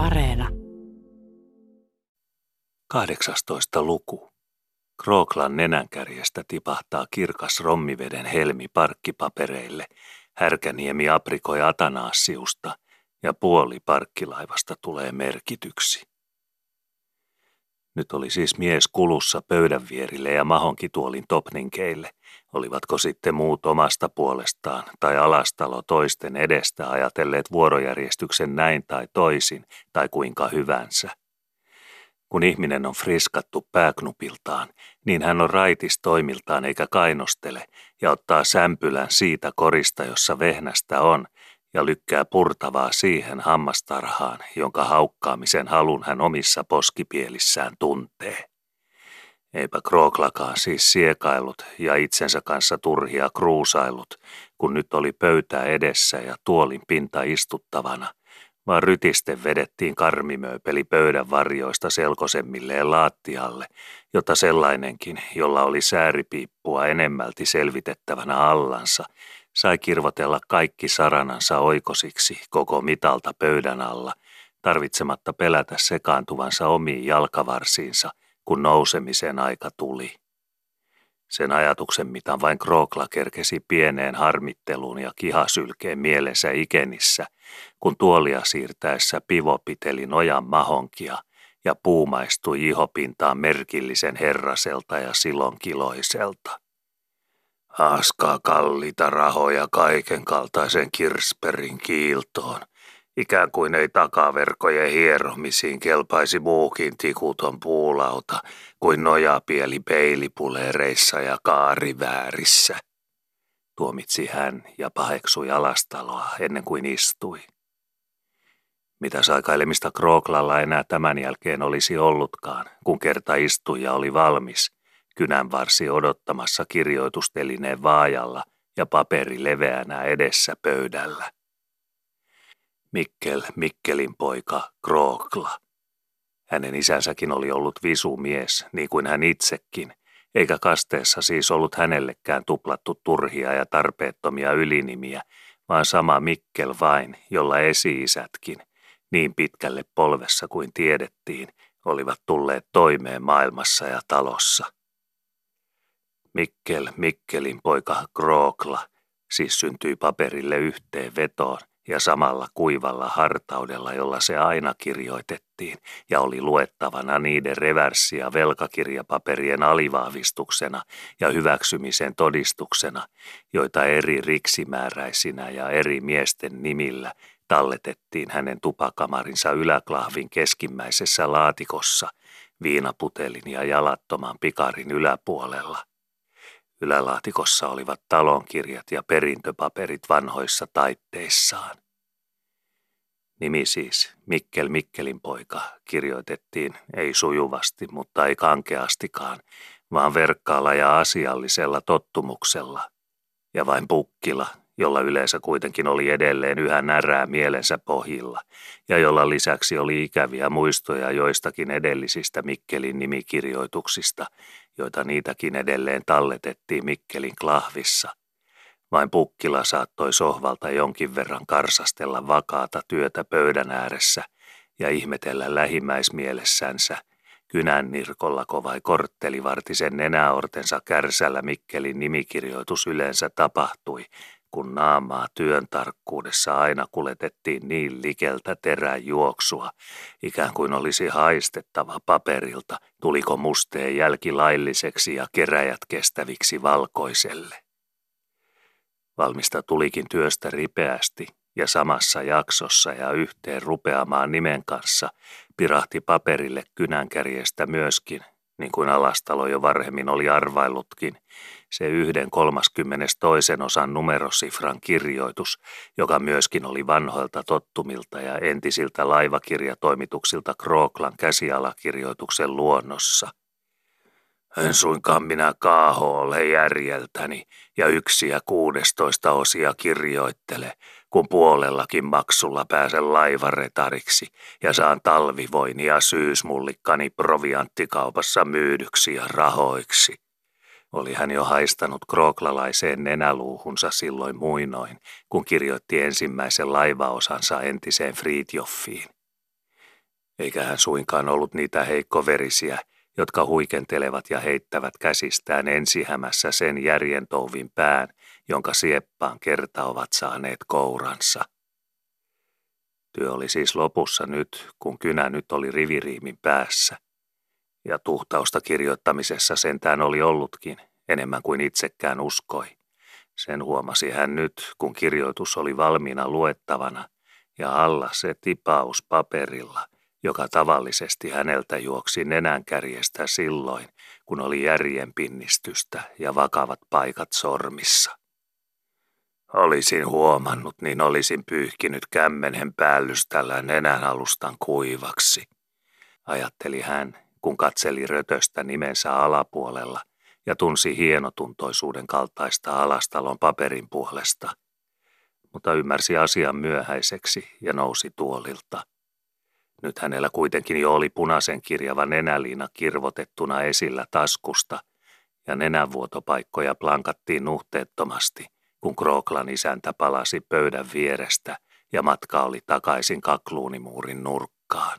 Areena. 18. luku. Krooklan nenänkärjestä tipahtaa kirkas rommiveden helmi parkkipapereille, härkäniemi aprikoi Atanaassiusta ja puoli parkkilaivasta tulee merkityksi. Nyt oli siis mies kulussa pöydän vierille ja mahonkituolin topninkeille. Olivatko sitten muut omasta puolestaan tai alastalo toisten edestä ajatelleet vuorojärjestyksen näin tai toisin tai kuinka hyvänsä. Kun ihminen on friskattu pääknupiltaan, niin hän on raitis toimiltaan eikä kainostele ja ottaa sämpylän siitä korista, jossa vehnästä on, ja lykkää purtavaa siihen hammastarhaan, jonka haukkaamisen halun hän omissa poskipielissään tuntee. Eipä Krooklakaan siis siekailut ja itsensä kanssa turhia kruusailut, kun nyt oli pöytää edessä ja tuolin pinta istuttavana, vaan rytiste vedettiin karmimööpeli pöydän varjoista selkosemmilleen laattialle, jotta sellainenkin, jolla oli sääripiippua enemmälti selvitettävänä allansa, sai kirvotella kaikki saranansa oikosiksi koko mitalta pöydän alla, tarvitsematta pelätä sekaantuvansa omiin jalkavarsiinsa, kun nousemisen aika tuli. Sen ajatuksen mitan vain Krookla kerkesi pieneen harmitteluun ja kihasylkeen mielensä ikenissä, kun tuolia siirtäessä pivo piteli nojan mahonkia ja puumaistui ihopintaan merkillisen herraselta ja silonkiloiselta. Haaskaa kalliita rahoja kaiken kaltaisen kirsperin kiiltoon, ikään kuin ei takaverkojen hieromisiin kelpaisi muukin tikuton puulauta kuin nojapieli peilipuleereissa ja kaariväärissä. Tuomitsi hän ja paheksui alastaloa ennen kuin istui. Mitä saikailemista Krooklalla enää tämän jälkeen olisi ollutkaan, kun kerta istuja oli valmis – kynänvarsi odottamassa kirjoitustelineen vaajalla ja paperi leveänä edessä pöydällä. Mikkel, Mikkelin poika, Krookla. Hänen isänsäkin oli ollut visumies, niin kuin hän itsekin, eikä kasteessa siis ollut hänellekään tuplattu turhia ja tarpeettomia ylinimiä, vaan sama Mikkel vain, jolla esi-isätkin, niin pitkälle polvessa kuin tiedettiin, olivat tulleet toimeen maailmassa ja talossa. Mikkel, Mikkelin poika Krookla, siis syntyi paperille yhteen vetoon ja samalla kuivalla hartaudella, jolla se aina kirjoitettiin ja oli luettavana niiden reverssia velkakirjapaperien alivahvistuksena ja hyväksymisen todistuksena, joita eri riksimääräisinä ja eri miesten nimillä talletettiin hänen tupakamarinsa yläklahvin keskimmäisessä laatikossa viinaputelin ja jalattoman pikarin yläpuolella. Ylälaatikossa olivat talonkirjat ja perintöpaperit vanhoissa taitteissaan. Nimi siis, Mikkel Mikkelin poika, kirjoitettiin ei sujuvasti, mutta ei kankeastikaan, vaan verkkaalla ja asiallisella tottumuksella. Ja vain pukkila, jolla yleensä kuitenkin oli edelleen yhä närää mielensä pohjilla, ja jolla lisäksi oli ikäviä muistoja joistakin edellisistä Mikkelin nimikirjoituksista, joita niitäkin edelleen talletettiin Mikkelin klahvissa. Vain pukkila saattoi sohvalta jonkin verran karsastella vakaata työtä pöydän ääressä ja ihmetellä lähimmäismielessänsä, kynän nirkollako vai korttelivartisen nenäortensa kärsällä Mikkelin nimikirjoitus yleensä tapahtui, kun naamaa työn tarkkuudessa aina kuletettiin niin likeltä terän juoksua, ikään kuin olisi haistettava paperilta, tuliko musteen jälki lailliseksi ja keräjät kestäviksi valkoiselle. Valmista tulikin työstä ripeästi ja samassa jaksossa ja yhteen rupeamaan nimen kanssa pirahti paperille kynänkärjestä myöskin niin kuin Alastalo jo varhemmin oli arvaillutkin, se yhden toisen osan numerosifran kirjoitus, joka myöskin oli vanhoilta tottumilta ja entisiltä laivakirjatoimituksilta Krooklan käsialakirjoituksen luonnossa. En suinkaan minä kaaho ole järjeltäni ja yksiä kuudestoista osia kirjoittele, kun puolellakin maksulla pääsen laivaretariksi ja saan talvivoini ja syysmullikkani provianttikaupassa myydyksi ja rahoiksi. Oli hän jo haistanut krooklalaiseen nenäluuhunsa silloin muinoin, kun kirjoitti ensimmäisen laivaosansa entiseen Friedjoffiin. Eikä hän suinkaan ollut niitä heikkoverisiä, jotka huikentelevat ja heittävät käsistään ensihämässä sen järjentouvin pään, jonka sieppaan kerta ovat saaneet kouransa. Työ oli siis lopussa nyt, kun kynä nyt oli riviriimin päässä. Ja tuhtausta kirjoittamisessa sentään oli ollutkin, enemmän kuin itsekään uskoi. Sen huomasi hän nyt, kun kirjoitus oli valmiina luettavana, ja alla se tipaus paperilla, joka tavallisesti häneltä juoksi nenänkärjestä silloin, kun oli järjenpinnistystä ja vakavat paikat sormissa. Olisin huomannut, niin olisin pyyhkinyt kämmenen päällyställä nenänalustan kuivaksi, ajatteli hän, kun katseli rötöstä nimensä alapuolella ja tunsi hienotuntoisuuden kaltaista alastalon paperin puolesta, mutta ymmärsi asian myöhäiseksi ja nousi tuolilta. Nyt hänellä kuitenkin jo oli punaisen kirjava nenäliina kirvotettuna esillä taskusta, ja nenävuotopaikkoja plankattiin nuhteettomasti, kun Krooklan isäntä palasi pöydän vierestä ja matka oli takaisin kakluunimuurin nurkkaan.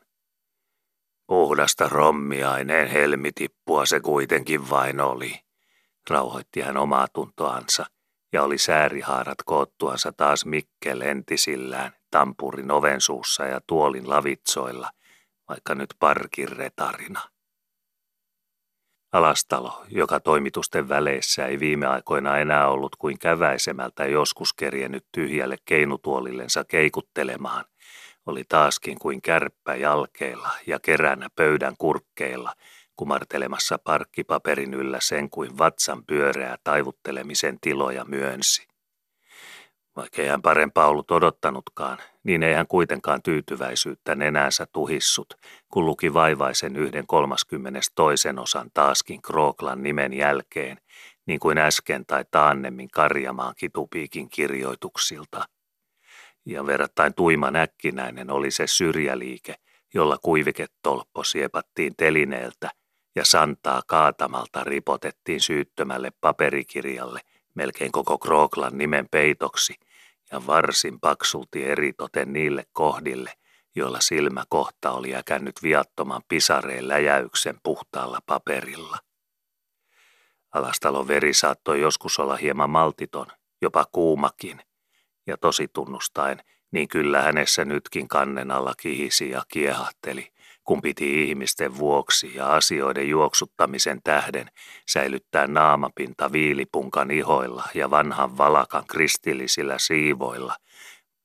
Puhdasta rommiaineen helmitippua se kuitenkin vain oli, rauhoitti hän omaa tuntoansa ja oli säärihaarat koottuansa taas Mikkel entisillään tampurin ovensuussa ja tuolin lavitsoilla, vaikka nyt parkin retarina. Alastalo, joka toimitusten väleissä ei viime aikoina enää ollut kuin käväisemältä joskus kerjennyt tyhjälle keinutuolillensa keikuttelemaan, oli taaskin kuin kärppä jalkeilla ja keränä pöydän kurkkeilla, kumartelemassa parkkipaperin yllä sen kuin vatsan pyöreä taivuttelemisen tiloja myönsi. Vaikka hän parempaa ollut odottanutkaan, niin ei hän kuitenkaan tyytyväisyyttä nenänsä tuhissut, kun luki vaivaisen yhden kolmaskymmenes toisen osan taaskin Krooklan nimen jälkeen, niin kuin äsken tai taannemmin Karjamaan kitupiikin kirjoituksilta. Ja verrattain tuima näkkinäinen oli se syrjäliike, jolla kuiviketolppo siepattiin telineeltä ja santaa kaatamalta ripotettiin syyttömälle paperikirjalle melkein koko Krooklan nimen peitoksi ja varsin paksulti eritoten niille kohdille, joilla silmä kohta oli äkännyt viattoman pisareen läjäyksen puhtaalla paperilla. Alastalon veri saattoi joskus olla hieman maltiton, jopa kuumakin, ja tosi tunnustaen, niin kyllä hänessä nytkin kannen alla kihisi ja kiehahteli, kun piti ihmisten vuoksi ja asioiden juoksuttamisen tähden säilyttää naamapinta viilipunkan ihoilla ja vanhan valakan kristillisillä siivoilla,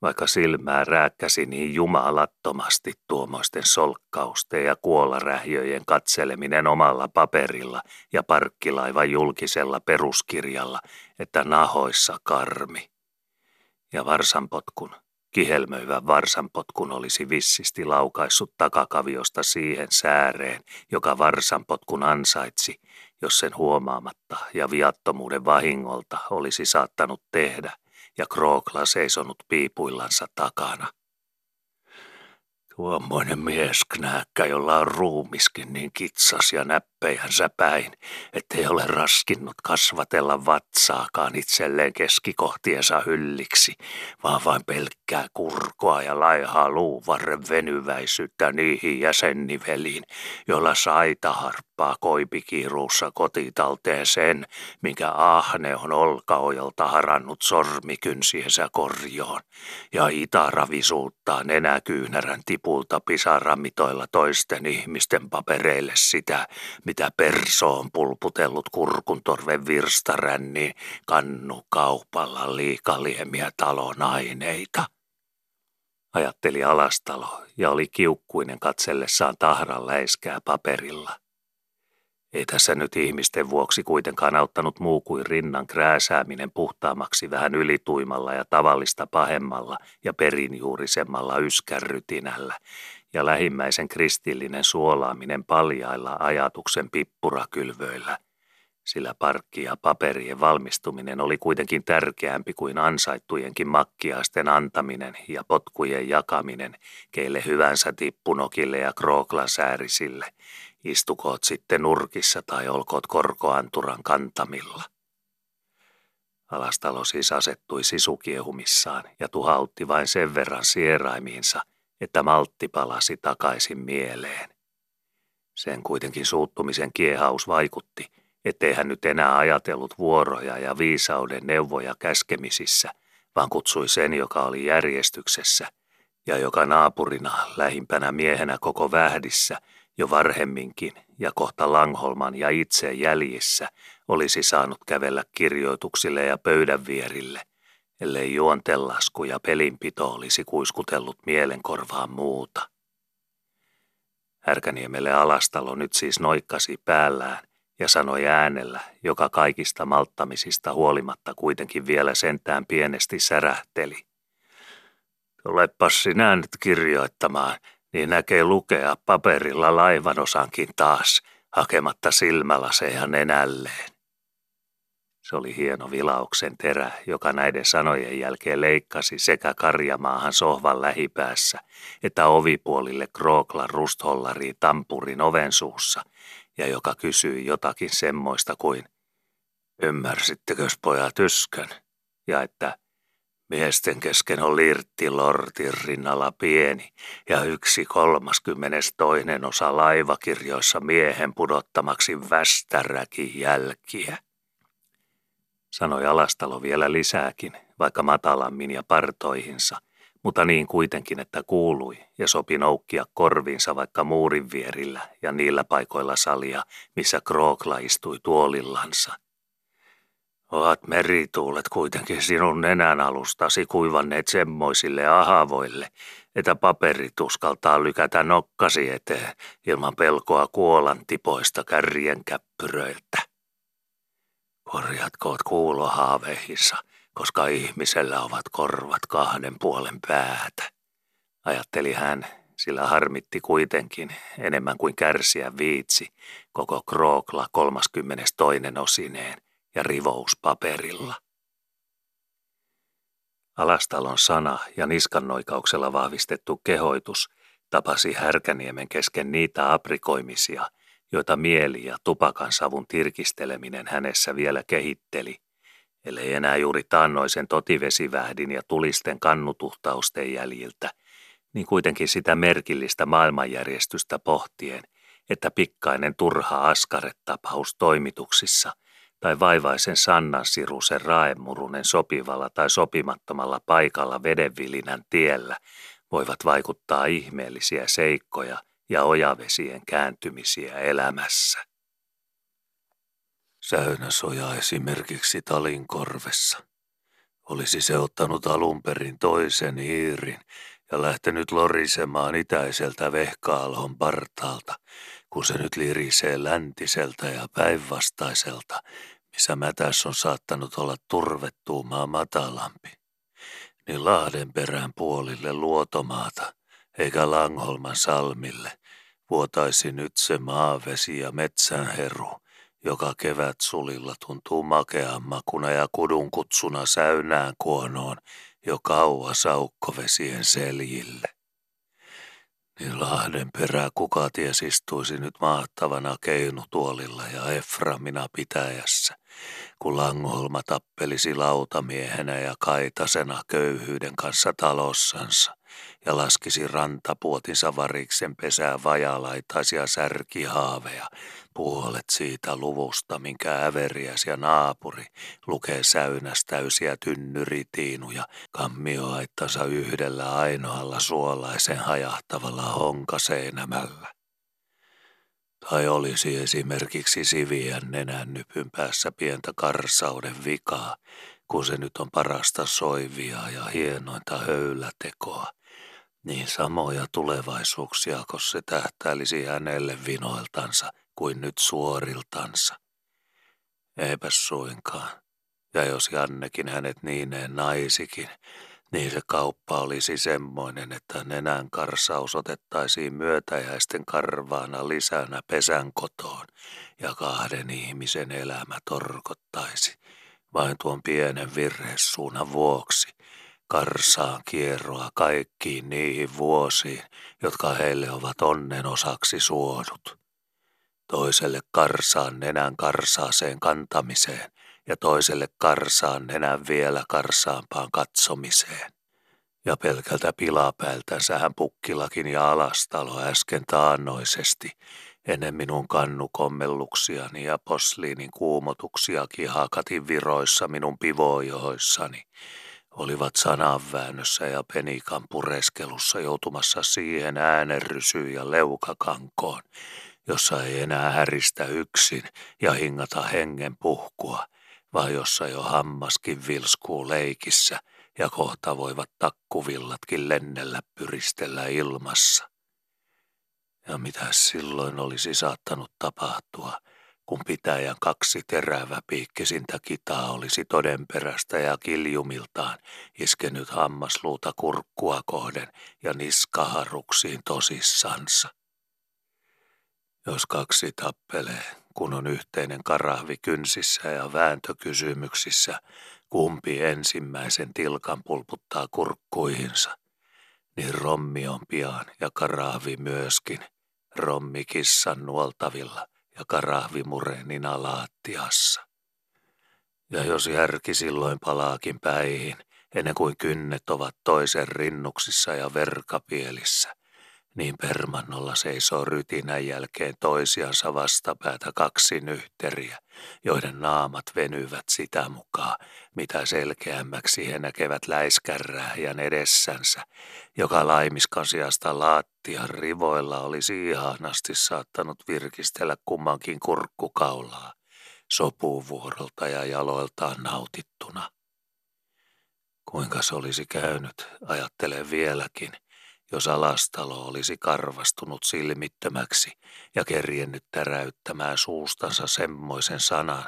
vaikka silmää rääkkäsi niin jumalattomasti tuomoisten solkkausten ja kuolarähjöjen katseleminen omalla paperilla ja parkkilaivan julkisella peruskirjalla, että nahoissa karmi. Ja varsanpotkun, Kihelmöivän varsanpotkun olisi vissisti laukaissut takakaviosta siihen sääreen, joka varsanpotkun ansaitsi, jos sen huomaamatta ja viattomuuden vahingolta olisi saattanut tehdä, ja Krookla seisonut piipuillansa takana. Tuommoinen miesknääkkä, jolla on ruumiskin niin kitsas ja näppeihänsä päin, ettei ole raskinnut kasvatella vatsaakaan itselleen keskikohtiensa hylliksi, vaan vain pelkkää kurkoa ja laihaa luuvarren venyväisyyttä niihin jäsenniveliin, jolla saita harppaa koipikiruussa kotitalteen sen, minkä ahne on olkaojalta harannut sormikynsiensä korjoon, ja itaravisuuttaa nenäkyynärän tipu lopulta pisaramitoilla toisten ihmisten papereille sitä, mitä perso on pulputellut kurkuntorven virstaränniin kannukaupalla liikaliemiä talon aineita. Ajatteli Alastalo ja oli kiukkuinen katsellessaan tahran läiskää paperilla. Ei tässä nyt ihmisten vuoksi kuitenkaan auttanut muu kuin rinnan krääsääminen puhtaamaksi vähän ylituimalla ja tavallista pahemmalla ja perinjuurisemmalla yskärrytinällä ja lähimmäisen kristillinen suolaaminen paljailla ajatuksen pippurakylvöillä, sillä parkki ja paperien valmistuminen oli kuitenkin tärkeämpi kuin ansaittujenkin makkiaisten antaminen ja potkujen jakaminen keille hyvänsä tippunokille ja krooklasäärisille – Istukoot sitten nurkissa tai olkoot korkoanturan kantamilla. Alastalo siis asettui sisukiehumissaan ja tuhautti vain sen verran sieraimiinsa, että maltti palasi takaisin mieleen. Sen kuitenkin suuttumisen kiehaus vaikutti, ettei hän nyt enää ajatellut vuoroja ja viisauden neuvoja käskemisissä, vaan kutsui sen, joka oli järjestyksessä ja joka naapurina lähimpänä miehenä koko vähdissä jo varhemminkin ja kohta Langholman ja itse jäljissä olisi saanut kävellä kirjoituksille ja pöydän vierille, ellei juontelasku ja pelinpito olisi kuiskutellut mielenkorvaan muuta. Härkäniemelle Alastalo nyt siis noikkasi päällään ja sanoi äänellä, joka kaikista malttamisista huolimatta kuitenkin vielä sentään pienesti särähteli. Tulepas sinä nyt kirjoittamaan, niin näkee lukea paperilla laivanosankin taas, hakematta silmälaseja nenälleen. Se oli hieno vilauksen terä, joka näiden sanojen jälkeen leikkasi sekä karjamaahan sohvan lähipäässä, että ovipuolille Krooklan rusthollariin tampurin oven suussa, ja joka kysyi jotakin semmoista kuin, ymmärsittekös pojat yskön, ja että miesten kesken on lirtti lortin rinnalla pieni, ja yksi kolmaskymmenes toinen osa laivakirjoissa miehen pudottamaksi västäräkin jälkiä sanoi Alastalo vielä lisääkin, vaikka matalammin ja partoihinsa, mutta niin kuitenkin, että kuului ja sopi noukkia korviinsa vaikka muurin vierillä ja niillä paikoilla salia, missä Krookla istui tuolillansa. Oat merituulet kuitenkin sinun nenän alustasi kuivanneet semmoisille ahavoille, että paperit uskaltaa lykätä nokkasi eteen ilman pelkoa kuolan tipoista kärjen käppyröiltä. Korjatkoot kuulohaaveihinsa, koska ihmisellä ovat korvat kahden puolen päätä, ajatteli hän, sillä harmitti kuitenkin enemmän kuin kärsiä viitsi koko Krookla 32. osineen ja rivous paperilla. Alastalon sana ja niskannoikauksella vahvistettu kehoitus tapasi Härkäniemen kesken niitä aprikoimisia, joita mieli ja tupakan savun tirkisteleminen hänessä vielä kehitteli, ellei enää juuri taannoisen totivesivähdin ja tulisten kannutuhtausten jäljiltä, niin kuitenkin sitä merkillistä maailmanjärjestystä pohtien, että pikkainen turha askaretapaus toimituksissa tai vaivaisen Sannan sirusen raemurunen sopivalla tai sopimattomalla paikalla vedenvilinän tiellä voivat vaikuttaa ihmeellisiä seikkoja – ja ojavesien kääntymisiä elämässä. Säynäsoja esimerkiksi talin korvessa. Olisi se ottanut alun perin toisen hiirin ja lähtenyt lorisemaan itäiseltä vehkaalhon partaalta, kun se nyt lirisee läntiseltä ja päinvastaiselta, missä mätäs on saattanut olla turvettuumaa matalampi. Niin Lahden perään puolille luotomaata – eikä Langholman salmille, vuotaisi nyt se maavesi ja metsänheru, joka kevät sulilla tuntuu makean makuna ja kudun kutsuna säynään kuonoon jo kauas aukkovesien seljille. Niin Lahden perää kukaties istuisi nyt maattavana keinutuolilla ja Eframina pitäjässä, kun Langholma tappelisi lautamiehenä ja kaitasena köyhyyden kanssa talossansa ja laskisi rantapuotinsa variksen pesää vajalaitaisia särkihaaveja, puolet siitä luvusta, minkä äveriäs ja naapuri lukee säynästäysiä tynnyritiinuja kammioaittansa yhdellä ainoalla suolaisen hajahtavalla honkaseinämällä. Tai olisi esimerkiksi siviän nenännypyn päässä pientä karsauden vikaa, kun se nyt on parasta soivia ja hienointa höylätekoa, niin samoja tulevaisuuksia, kun se tähtäilisi hänelle vinoiltansa kuin nyt suoriltansa. Eipäs suinkaan. Ja jos Jannekin hänet niineen naisikin, niin se kauppa olisi semmoinen, että nenän karsaus otettaisiin myötäjäisten karvaana lisänä pesän kotoon ja kahden ihmisen elämä torkottaisi vain tuon pienen virhesuunnan vuoksi karsaan kierroa kaikkiin niihin vuosiin, jotka heille ovat onnen osaksi suodut. Toiselle karsaan nenän karsaaseen kantamiseen ja toiselle karsaan nenän vielä karsaampaan katsomiseen. Ja pelkältä pilapäältänsä pukkilakin ja alastalo äsken taannoisesti, ennen minun kannukommelluksiani ja posliinin kuumotuksiakin hakatin viroissa minun pivojohoissani, olivat sananväännössä ja penikan pureskelussa joutumassa siihen äänerrysyyn ja leukakankoon, jossa ei enää häristä yksin ja hingata hengen puhkua, vaan jossa jo hammaskin vilskuu leikissä ja kohta voivat takkuvillatkin lennellä pyristellä ilmassa. Ja mitä silloin olisi saattanut tapahtua, kun pitäjän kaksi piikkisintä kitaa olisi todenperäistä ja kiljumiltaan iskenyt hammasluuta kurkkua kohden ja niskaharuksiin tosissansa. Jos kaksi tappelee, kun on yhteinen karahvi kynsissä ja vääntökysymyksissä, kumpi ensimmäisen tilkan pulputtaa kurkkuihinsa, niin rommi on pian ja karahvi myöskin, rommi kissan nuoltavilla ja karahvi murenin alaattiassa. Ja jos järki silloin palaakin päihin, ennen kuin kynnet ovat toisen rinnuksissa ja verkapielissä – niin permannolla seisoo rytinän jälkeen toisiansa vastapäätä kaksi nyhteriä, joiden naamat venyvät sitä mukaan, mitä selkeämmäksi he näkevät läiskärrähjän edessänsä, joka laimiskasiasta laattian rivoilla olisi ihanasti saattanut virkistellä kummankin kurkkukaulaa, sopuvuorolta ja jaloiltaan nautittuna. Kuinka se olisi käynyt, ajattelen vieläkin – jos alastalo olisi karvastunut silmittömäksi ja kerjennyt täräyttämään suustansa semmoisen sanan,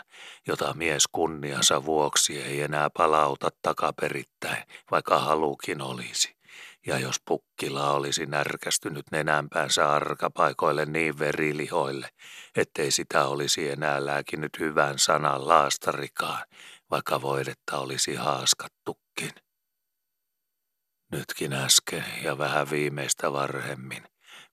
jota mies kunniansa vuoksi ei enää palauta takaperittäin, vaikka halukin olisi. Ja jos pukkila olisi närkästynyt nenänpäänsä arkapaikoille niin verilihoille, ettei sitä olisi enää lääkinyt hyvän sanan laastarikaan, vaikka voidetta olisi haaskattukin. Nytkin äsken ja vähän viimeistä varhemmin,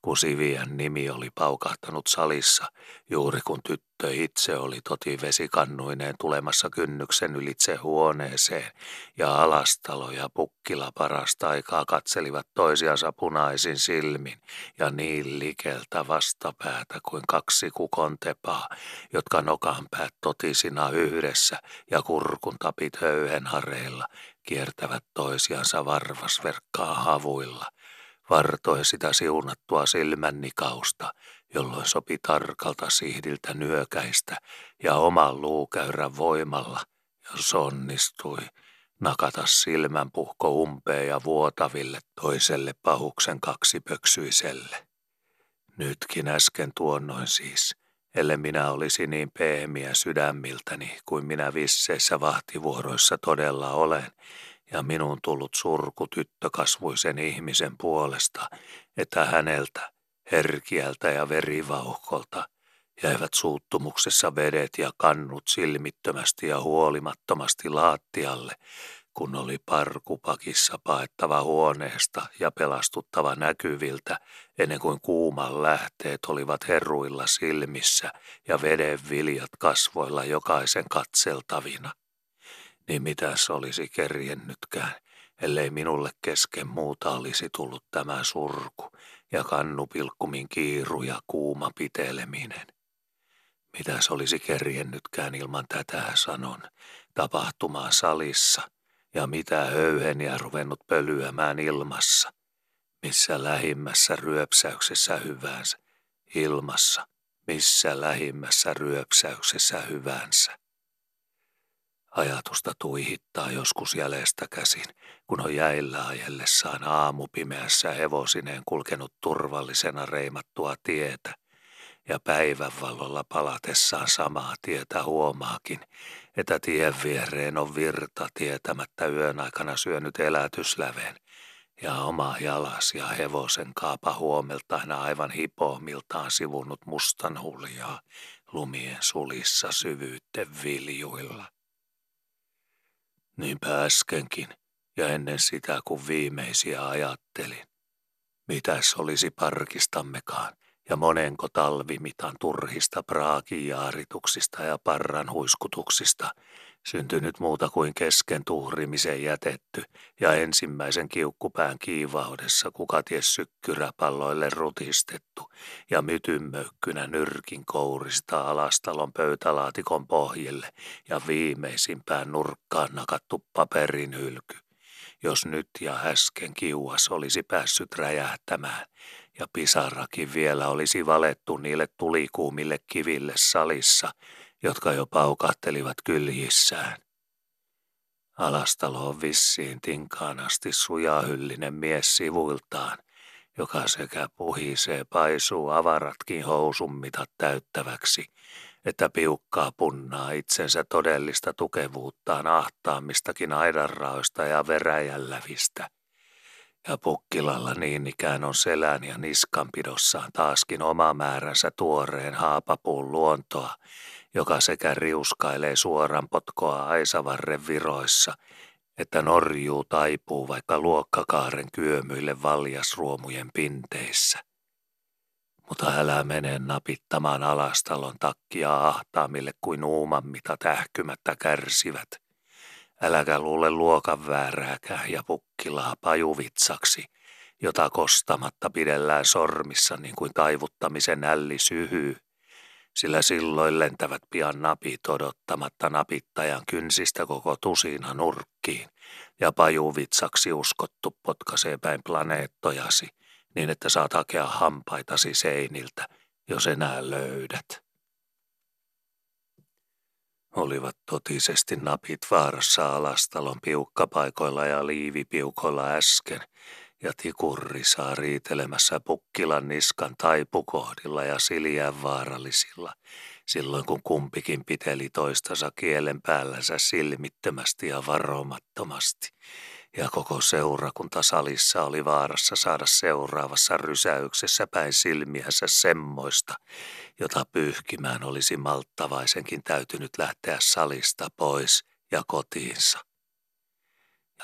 kun Sivian nimi oli paukahtanut salissa, juuri kun tyttö itse oli toti vesikannuineen tulemassa kynnyksen ylitse huoneeseen, ja alastalo ja pukkila parasta aikaa katselivat toisiansa punaisin silmin ja niin likeltä vastapäätä kuin kaksi kukontepaa, jotka nokan päät totisina yhdessä ja kurkun tapit höyhenhareilla, kiertävät toisiansa varvasverkkaa havuilla, vartoi sitä siunattua silmännikausta, jolloin sopi tarkalta sihdiltä nyökäistä ja oman luukäyrän voimalla, jos onnistui, nakata silmän puhko umpeen ja vuotaville toiselle pahuksen kaksipöksyiselle. Nytkin äsken tuonnoin siis, ellei minä olisi niin pehmiä sydämiltäni kuin minä visseissä vahtivuoroissa todella olen, ja minun tullut surku tyttökasvuisen ihmisen puolesta, että häneltä, herkiältä ja verivauhkolta, jäivät suuttumuksessa vedet ja kannut silmittömästi ja huolimattomasti laattialle, kun oli parkupakissa paettava huoneesta ja pelastuttava näkyviltä, ennen kuin kuuman lähteet olivat herruilla silmissä ja veden viljat kasvoilla jokaisen katseltavina niin mitäs olisi kerjennytkään, ellei minulle kesken muuta olisi tullut tämä surku ja kannupilkkumin kiiru ja kuuma piteleminen. Mitäs olisi kerjennytkään ilman tätä sanon, tapahtumaa salissa ja mitä höyheniä ruvennut pölyämään ilmassa, missä lähimmässä ryöpsäyksessä hyvänsä, ilmassa, missä lähimmässä ryöpsäyksessä hyvänsä. Ajatusta tuihittaa joskus jäljestä käsin, kun on jäillä ajellessaan aamupimeässä hevosineen kulkenut turvallisena reimattua tietä, ja päivänvalolla palatessaan samaa tietä huomaakin, että tien viereen on virta tietämättä yön aikana syönyt elätysläven, ja oma jalas ja hevosen kaapa huomeltaan aivan hipohmiltaan sivunut mustan huljaa lumien sulissa syvyytten viljuilla. Niinpä äskenkin ja ennen sitä kun viimeisiä ajattelin. Mitäs olisi parkistammekaan ja monenko talvimitan turhista praakijaarituksista ja parran huiskutuksista syntynyt muuta kuin kesken tuhrimisen jätetty ja ensimmäisen kiukkupään kiivaudessa kukaties sykkyräpalloille rutistettu ja mytymöykkynä nyrkin kourista alastalon pöytälaatikon pohjille ja viimeisimpään nurkkaan nakattu paperin hylky. Jos nyt ja äsken kiuas olisi päässyt räjähtämään ja pisarakin vielä olisi valettu niille tulikuumille kiville salissa – jotka jo paukahtelivat kyljissään. Alastalo on vissiin tinkaan asti sujahyllinen mies sivuiltaan, joka sekä puhisee paisuu avaratkin housummitat täyttäväksi, että piukkaa punnaa itsensä todellista tukevuuttaan ahtaamistakin aidanraoista ja veräjällävistä. Ja pukkilalla niin ikään on selän ja niskanpidossaan taaskin oma määränsä tuoreen haapapuun luontoa, joka sekä riuskailee suoran potkoa Aisavarren viroissa, että norjuu taipuu vaikka luokkakaaren kyömyille valjasruomujen pinteissä. Mutta älä mene napittamaan alastalon takkia ahtaamille kuin uumammita tähkymättä kärsivät. Äläkä luule luokan ja pukkilaa pajuvitsaksi, jota kostamatta pidellään sormissa niin kuin taivuttamisen älli syhyy sillä silloin lentävät pian napit odottamatta napittajan kynsistä koko tusina nurkkiin, ja pajuvitsaksi uskottu potkaisee päin planeettojasi, niin että saat hakea hampaitasi seiniltä, jos enää löydät. Olivat totisesti napit vaarassa alastalon piukkapaikoilla ja liivipiukoilla äsken – ja tikurri saa riitelemässä pukkilan niskan taipukohdilla ja siljään vaarallisilla, silloin kun kumpikin piteli toistansa kielen päällänsä silmittömästi ja varomattomasti. Ja koko seurakunta salissa oli vaarassa saada seuraavassa rysäyksessä päin silmiänsä semmoista, jota pyyhkimään olisi malttavaisenkin täytynyt lähteä salista pois ja kotiinsa.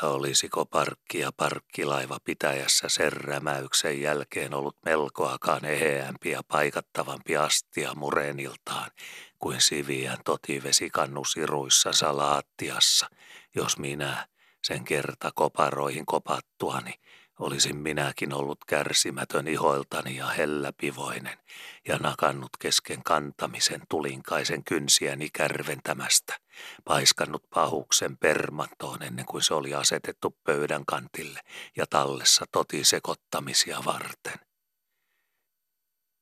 Ja olisiko parkki ja parkkilaiva pitäjässä sen rämäyksen jälkeen ollut melkoakaan eheämpi ja paikattavampi astia mureniltaan kuin siviän totivesikannu siruissansa laattiassa, jos minä sen kerta koparoihin kopattuani Olisin minäkin ollut kärsimätön ihoiltani ja helläpivoinen ja nakannut kesken kantamisen tulinkaisen kynsiäni kärventämästä, paiskannut pahuksen permantoon ennen kuin se oli asetettu pöydän kantille ja tallessa totisekottamisia varten.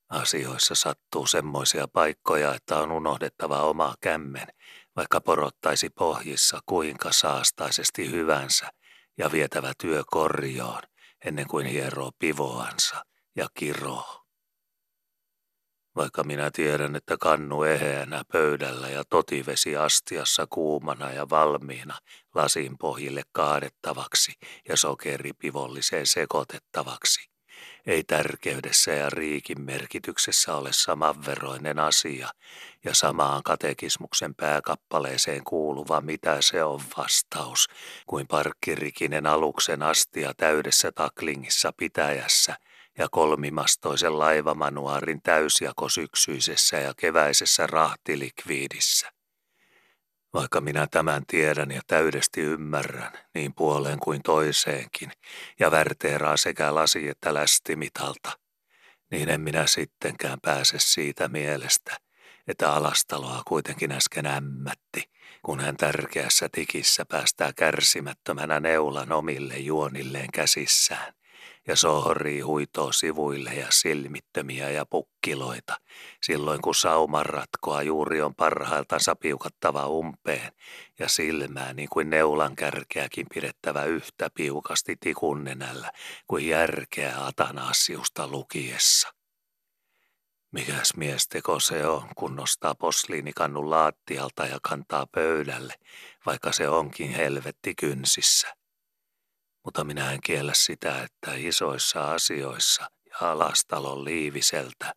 Asioissa sattuu semmoisia paikkoja, että on unohdettava oma kämmen, vaikka porottaisi pohjissa kuinka saastaisesti hyvänsä ja vietävä työ korjoon, ennen kuin hieroo pivoansa ja kiroo. Vaikka minä tiedän, että kannu eheänä pöydällä ja totivesi astiassa kuumana ja valmiina lasin pohjille kaadettavaksi ja sokeripivolliseen sekoitettavaksi, ei tärkeydessä ja riikin merkityksessä ole samanveroinen asia ja samaan katekismuksen pääkappaleeseen kuuluva mitä se on vastaus kuin parkkirikinen aluksen astia täydessä taklingissa pitäjässä ja kolmimastoisen laivamanuaarin täysjako syksyisessä ja keväisessä rahtilikviidissä. Vaikka minä tämän tiedän ja täydesti ymmärrän, niin puoleen kuin toiseenkin, ja värteeraa sekä lasi että lästimitalta, niin en minä sittenkään pääse siitä mielestä, että alastaloa kuitenkin äsken ämmätti, kun hän tärkeässä tikissä päästää kärsimättömänä neulan omille juonilleen käsissään ja sohrii huitoo sivuille ja silmittömiä ja pukkiloita, silloin kun sauman ratkoa juuri on parhailtansa piukattava umpeen ja silmää niin kuin neulan kärkeäkin pidettävä yhtä piukasti tikunnenällä kuin järkeä Atanasiusta lukiessa. Mikäs miesteko se on, kun nostaa posliinikannun laattialta ja kantaa pöydälle, vaikka se onkin helvetti kynsissä? Mutta minä en kiellä sitä, että isoissa asioissa ja alastalon liiviseltä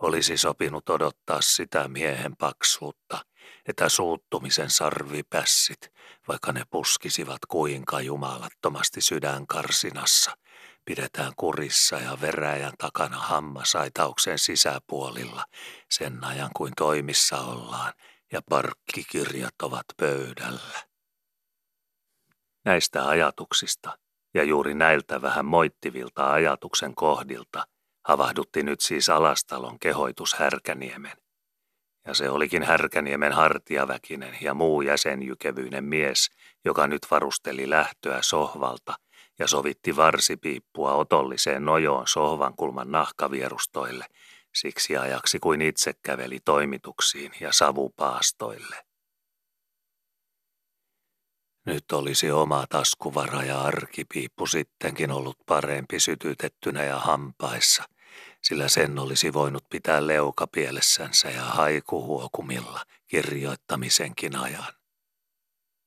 olisi sopinut odottaa sitä miehen paksuutta, että suuttumisen sarvipässit, vaikka ne puskisivat kuinka jumalattomasti sydänkarsinassa, pidetään kurissa ja veräjän takana hammasaitauksen sisäpuolilla sen ajan kuin toimissa ollaan ja parkkikirjat ovat pöydällä. Näistä ajatuksista ja juuri näiltä vähän moittivilta ajatuksen kohdilta havahdutti nyt siis Alastalon kehoitus Härkäniemen. Ja se olikin Härkäniemen hartiaväkinen ja muu jäsenjykevyinen mies, joka nyt varusteli lähtöä sohvalta ja sovitti varsipiippua otolliseen nojoon sohvan kulman nahkavierustoille, siksi ajaksi kuin itse käveli toimituksiin ja savupaastoille. Nyt olisi oma taskuvara ja arkipiippu sittenkin ollut parempi sytytettynä ja hampaissa, sillä sen olisi voinut pitää leukapielessänsä ja haikuhuokumilla kirjoittamisenkin ajan.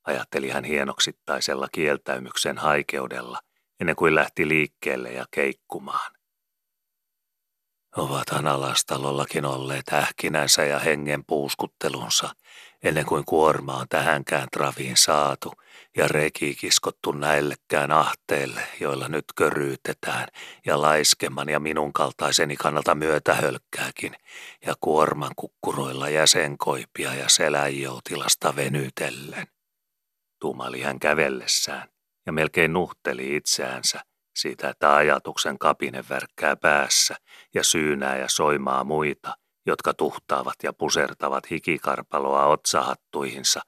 Ajatteli hän hienoksittaisella kieltäymyksen haikeudella, ennen kuin lähti liikkeelle ja keikkumaan. Ovathan alastalollakin olleet ähkinänsä ja hengen puuskuttelunsa, ennen kuin kuorma on tähänkään traviin saatu ja reki kiskottu näillekään ahteille, joilla nyt köryytetään ja laiskemman ja minun kaltaiseni kannalta myötähölkkääkin ja kuorman kukkuroilla jäsenkoipia ja seläjoutilasta venytellen. Tumali hän kävellessään ja melkein nuhteli itseänsä siitä, että ajatuksen kapine värkkää päässä ja syynää ja soimaa muita – jotka tuhtaavat ja pusertavat hikikarpaloa otsahattuihinsa,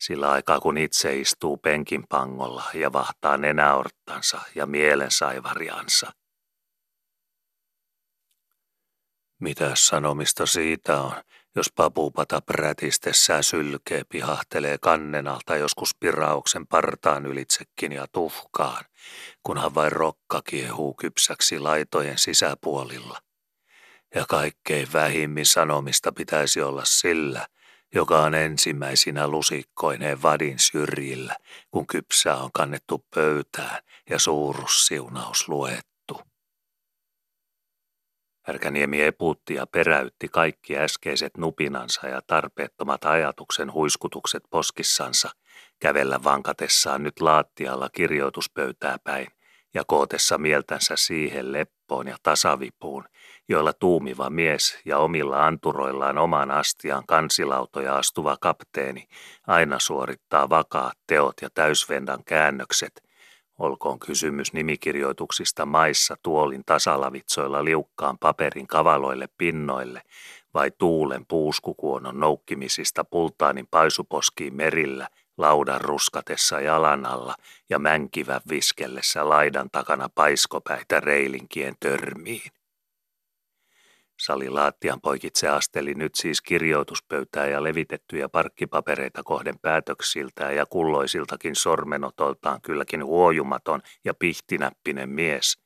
sillä aikaa kun itse istuu penkin pangolla ja vahtaa nenäorttansa ja mielensaivariansa. Mitä sanomista siitä on, jos papupata prätistessään sylkee pihahtelee kannenalta joskus pirauksen partaan ylitsekin ja tuhkaan, kunhan vain rokka kiehuu kypsäksi laitojen sisäpuolilla ja kaikkein vähimmin sanomista pitäisi olla sillä, joka on ensimmäisinä lusikkoineen vadin syrjillä, kun kypsää on kannettu pöytään ja suurussiunaus luettu. Härkäniemi eputti ja peräytti kaikki äskeiset nupinansa ja tarpeettomat ajatuksen huiskutukset poskissansa, kävellä vankatessaan nyt laattialla kirjoituspöytää päin ja kootessa mieltänsä siihen leppoon ja tasavipuun, joilla tuumiva mies ja omilla anturoillaan oman astiaan kansilautoja astuva kapteeni aina suorittaa vakaat teot ja täysvendan käännökset, olkoon kysymys nimikirjoituksista maissa tuolin tasalavitsoilla liukkaan paperin kavaloille pinnoille vai tuulen puuskukuonon noukkimisista pultaanin paisuposkiin merillä laudan ruskatessa jalan alla ja mänkivän viskellessä laidan takana paiskopäitä reilinkien törmiin. Salilaattian poikitse asteli nyt siis kirjoituspöytää ja levitettyjä parkkipapereita kohden päätöksiltään ja kulloisiltakin sormenotoltaan kylläkin huojumaton ja pihtinäppinen mies,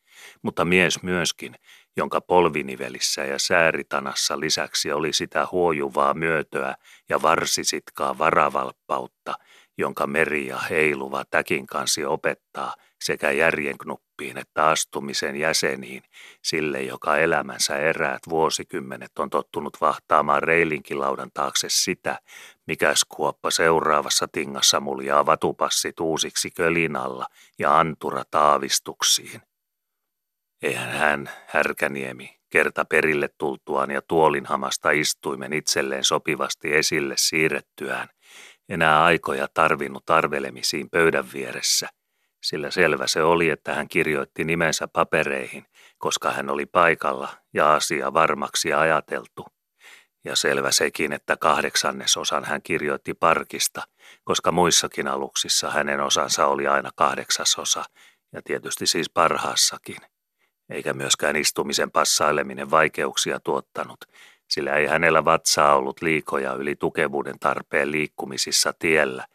mutta mies myöskin, jonka polvinivelissä ja sääritanassa lisäksi oli sitä huojuvaa myötöä ja varsisitkaa varavalppautta, jonka meri ja heiluva täkin kansi opettaa sekä järjenknuppiin että astumisen jäseniin, sille joka elämänsä eräät vuosikymmenet on tottunut vahtaamaan reilinkilaudan taakse sitä, mikä skuoppa seuraavassa tingassa muljaa vatupassit uusiksi kölinalla ja antura taavistuksiin. Eihän hän, Härkäniemi, kerta perille tultuaan ja tuolinhamasta istuimen itselleen sopivasti esille siirrettyään, enää aikoja tarvinnut arvelemisiin pöydän vieressä, sillä selvä se oli, että hän kirjoitti nimensä papereihin, koska hän oli paikalla ja asia varmaksi ajateltu. Ja selvä sekin, että kahdeksannesosan hän kirjoitti parkista, koska muissakin aluksissa hänen osansa oli aina kahdeksasosa, ja tietysti siis parhaassakin. Eikä myöskään istumisen passaileminen vaikeuksia tuottanut, sillä ei hänellä vatsaa ollut liikoja yli tukevuuden tarpeen liikkumisissa tiellä,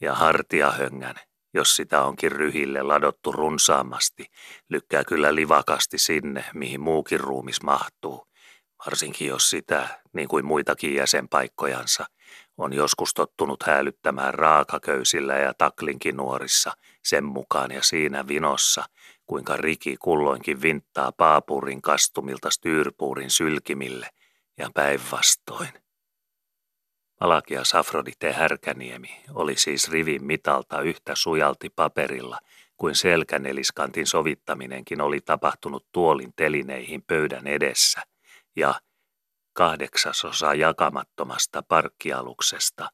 ja hartiahöngän, jos sitä onkin ryhille ladottu runsaamasti, lykkää kyllä livakasti sinne, mihin muukin ruumis mahtuu, varsinkin jos sitä, niin kuin muitakin jäsenpaikkojansa, on joskus tottunut hälyttämään raakaköysillä ja taklinkin nuorissa sen mukaan ja siinä vinossa, kuinka riki kulloinkin vinttaa paapurin kastumilta styrpuurin sylkimille – ja päinvastoin. Malakia Safrodite Härkäniemi oli siis rivin mitalta yhtä sujalti paperilla kuin selkäneliskantin sovittaminenkin oli tapahtunut tuolin telineihin pöydän edessä, ja kahdeksasosa jakamattomasta parkkialuksesta,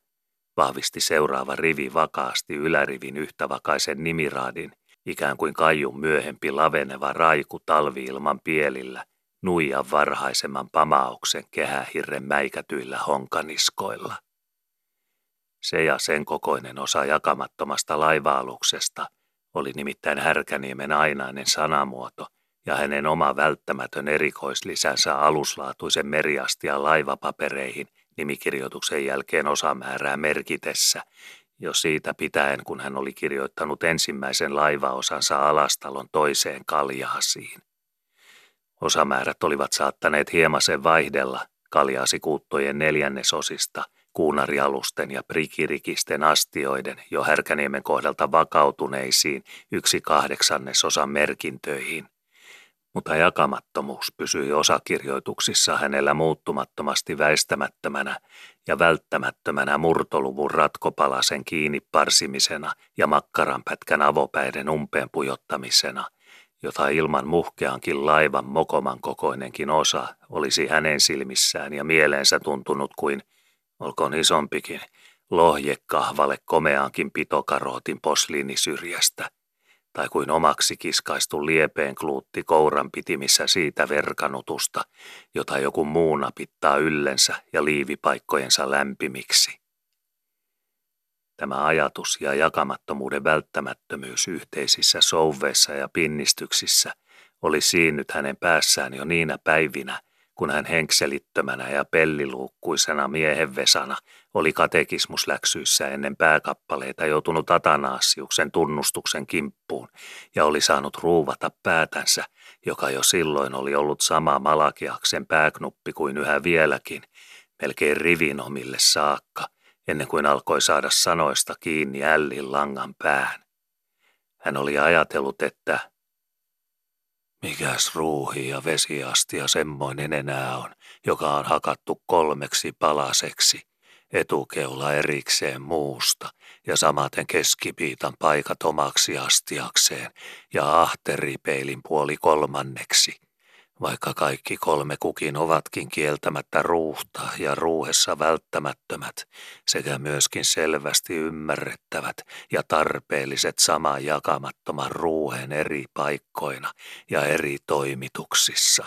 vahvisti seuraava rivi vakaasti ylärivin yhtävakaisen nimiraadin, ikään kuin kaijun myöhempi laveneva raiku talviilman pielillä, nuijan varhaisemman pamauksen kehähirren mäikätyillä honkaniskoilla. Se ja sen kokoinen osa jakamattomasta laivaaluksesta oli nimittäin Härkäniemen ainainen sanamuoto ja hänen oma välttämätön erikoislisänsä aluslaatuisen meriastian laivapapereihin nimikirjoituksen jälkeen osamäärää merkitessä, jo siitä pitäen kun hän oli kirjoittanut ensimmäisen laivaosansa alastalon toiseen kaljaasiin. Osamäärät olivat saattaneet hiemasen vaihdella kaljaasikuuttojen neljännesosista – kuunarialusten ja prikirikisten astioiden jo Härkäniemen kohdalta vakautuneisiin yksi kahdeksannesosan merkintöihin. Mutta jakamattomuus pysyi osakirjoituksissa hänellä muuttumattomasti väistämättömänä ja välttämättömänä murtoluvun ratkopalasen kiinni parsimisena ja makkaranpätkän avopäiden umpeen pujottamisena – jota ilman muhkeankin laivan mokoman kokoinenkin osa olisi hänen silmissään ja mieleensä tuntunut kuin olkoon isompikin, lohjekahvalle komeaankin pitokarootin posliinisyrjästä, tai kuin omaksi kiskaistu liepeen kluutti kouran pitimissä siitä verkanutusta, jota joku muu napittaa yllensä ja liivipaikkojensa lämpimiksi. Tämä ajatus ja jakamattomuuden välttämättömyys yhteisissä souveissa ja pinnistyksissä oli siinnyt hänen päässään jo niinä päivinä, kun hän henkselittömänä ja pelliluukkuisena miehenvesana oli katekismusläksyissä ennen pääkappaleita joutunut Atanaasiuksen tunnustuksen kimppuun ja oli saanut ruuvata päätänsä, joka jo silloin oli ollut sama Malakiaksen pääknuppi kuin yhä vieläkin, melkein rivinomille saakka, ennen kuin alkoi saada sanoista kiinni ällin langan pään. Hän oli ajatellut, että Mikäs ruuhi ja vesiastia semmoinen enää on, joka on hakattu kolmeksi palaseksi, etukeula erikseen muusta ja samaten keskipiitan paikat omaksi astiakseen ja ahteripeilin puoli kolmanneksi – vaikka kaikki kolme kukin ovatkin kieltämättä ruuhta ja ruuhessa välttämättömät sekä myöskin selvästi ymmärrettävät ja tarpeelliset saman jakamattoman ruuhen eri paikkoina ja eri toimituksissa.